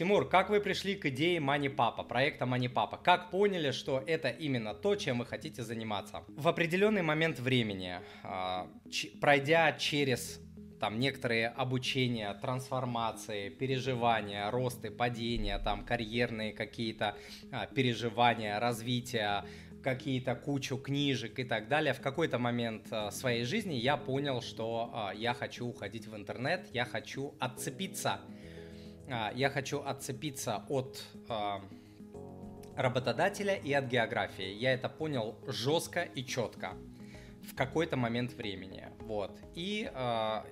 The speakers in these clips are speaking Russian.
Тимур, как вы пришли к идее Мани Папа, проекта Мани Папа? Как поняли, что это именно то, чем вы хотите заниматься? В определенный момент времени, а, пройдя через там некоторые обучения, трансформации, переживания, росты, падения, там карьерные какие-то а, переживания, развития, какие-то кучу книжек и так далее. В какой-то момент а, своей жизни я понял, что я хочу уходить в интернет, я хочу отцепиться, я хочу отцепиться от а, работодателя и от географии. Я это понял жестко и четко в какой-то момент времени. Вот. И э,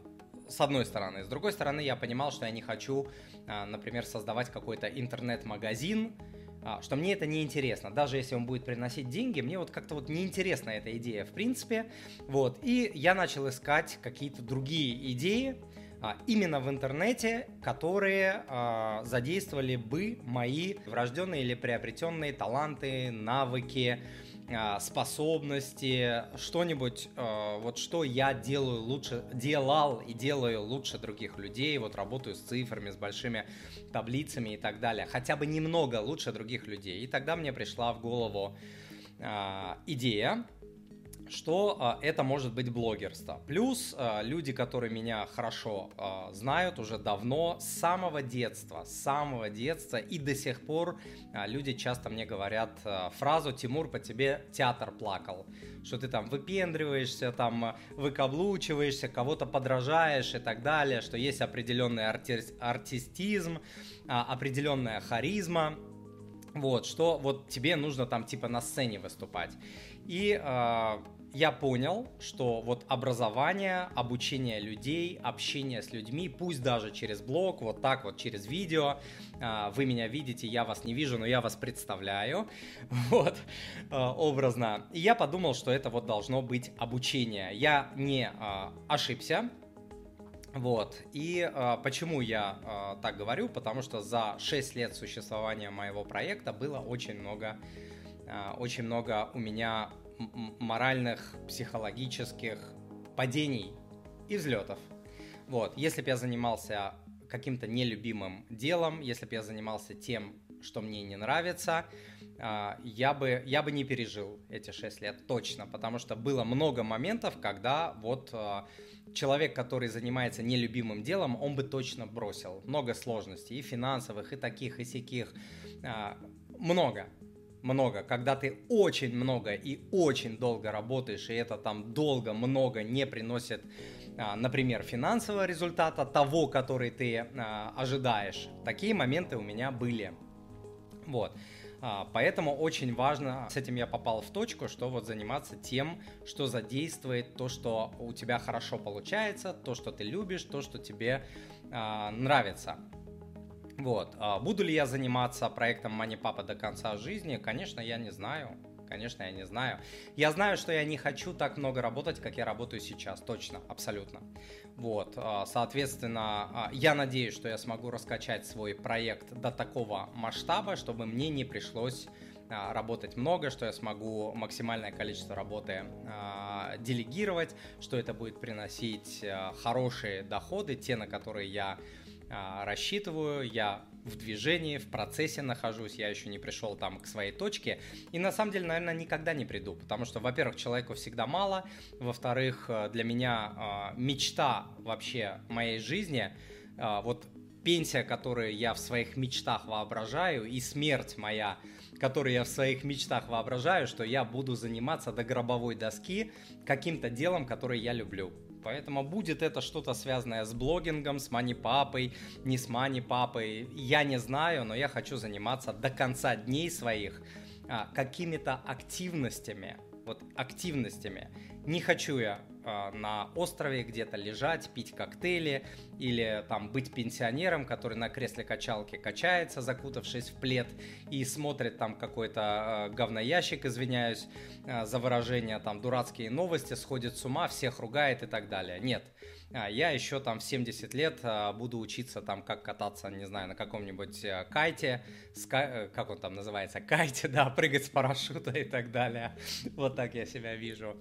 с одной стороны. С другой стороны, я понимал, что я не хочу, а, например, создавать какой-то интернет-магазин, а, что мне это не интересно. Даже если он будет приносить деньги, мне вот как-то вот неинтересна эта идея в принципе. Вот. И я начал искать какие-то другие идеи, а, именно в интернете, которые задействовали бы мои врожденные или приобретенные таланты, навыки, а, способности, что-нибудь, а, вот что я делаю лучше, делал и делаю лучше других людей, вот работаю с цифрами, с большими таблицами и так далее, хотя бы немного лучше других людей. И тогда мне пришла в голову а, идея, что а, это может быть блогерство. Плюс а, люди, которые меня хорошо а, знают уже давно, с самого детства, с самого детства и до сих пор люди часто мне говорят фразу «Тимур, по тебе театр плакал», что ты там выпендриваешься, там выкаблучиваешься, кого-то подражаешь и так далее, что есть определенный арти артистизм, определенная харизма, вот, что вот тебе нужно там типа на сцене выступать. И э, я понял, что вот образование, обучение людей, общение с людьми, пусть даже через блог, вот так вот через видео, а, вы меня видите, я вас не вижу, но я вас представляю, вот, а, образно. И я подумал, что это вот должно быть обучение. Я не а, ошибся, вот. И э, почему я э, так говорю? Потому что за 6 лет существования моего проекта было очень много, э, очень много у меня моральных, психологических падений и взлетов. Вот, если бы я занимался каким-то нелюбимым делом, если бы я занимался тем, что мне не нравится, а, я бы, я бы не пережил эти 6 лет точно, потому что было много моментов, когда вот а, человек, который занимается нелюбимым делом, он бы точно бросил. Много сложностей и финансовых, и таких, и сяких. А, много много, когда ты очень много и очень долго работаешь, и это там долго, много не приносит, а, например, финансового результата, того, который ты а, ожидаешь. Такие моменты у меня были. Вот. А, поэтому очень важно, с этим я попал в точку, что вот заниматься тем, что задействует то, что у тебя хорошо получается, то, что ты любишь, то, что тебе нравится. Вот. А буду ли я заниматься проектом Мани Папа до конца жизни? Конечно, я не знаю. Конечно, я не знаю. Я знаю, что я не хочу так много работать, как я работаю сейчас. Точно, абсолютно. Вот, а, соответственно, а, я надеюсь, что я смогу раскачать свой проект до такого масштаба, чтобы мне не пришлось работать много, что я смогу максимальное количество работы делегировать, что это будет приносить хорошие доходы, те, на которые я рассчитываю, я в движении, в процессе нахожусь, я еще не пришел там к своей точке. И на самом деле, наверное, никогда не приду, потому что, во-первых, человеку всегда мало, во-вторых, э, для меня а, мечта вообще моей жизни, а, вот пенсия, которую я в своих мечтах воображаю, и смерть моя, которую я в своих мечтах воображаю, что я буду заниматься до гробовой доски каким-то делом, которое я люблю. Поэтому будет это что-то связанное с блогингом, с мани-папой, не с мани-папой. Я не знаю, но я хочу заниматься до конца дней своих а, какими-то активностями. Вот активностями. Не хочу я на острове где-то лежать, пить коктейли или там быть пенсионером, который на кресле качалки качается, закутавшись в плед и смотрит там какой-то э, говноящик, извиняюсь э, за выражение, там дурацкие новости, сходит с ума, всех ругает и так далее. Нет, а, я еще там в 70 лет буду учиться там, как кататься, не знаю, на каком-нибудь э, кайте, ска... Э, как он там называется, кайте, да, прыгать с парашюта и так далее. Вот так я себя вижу.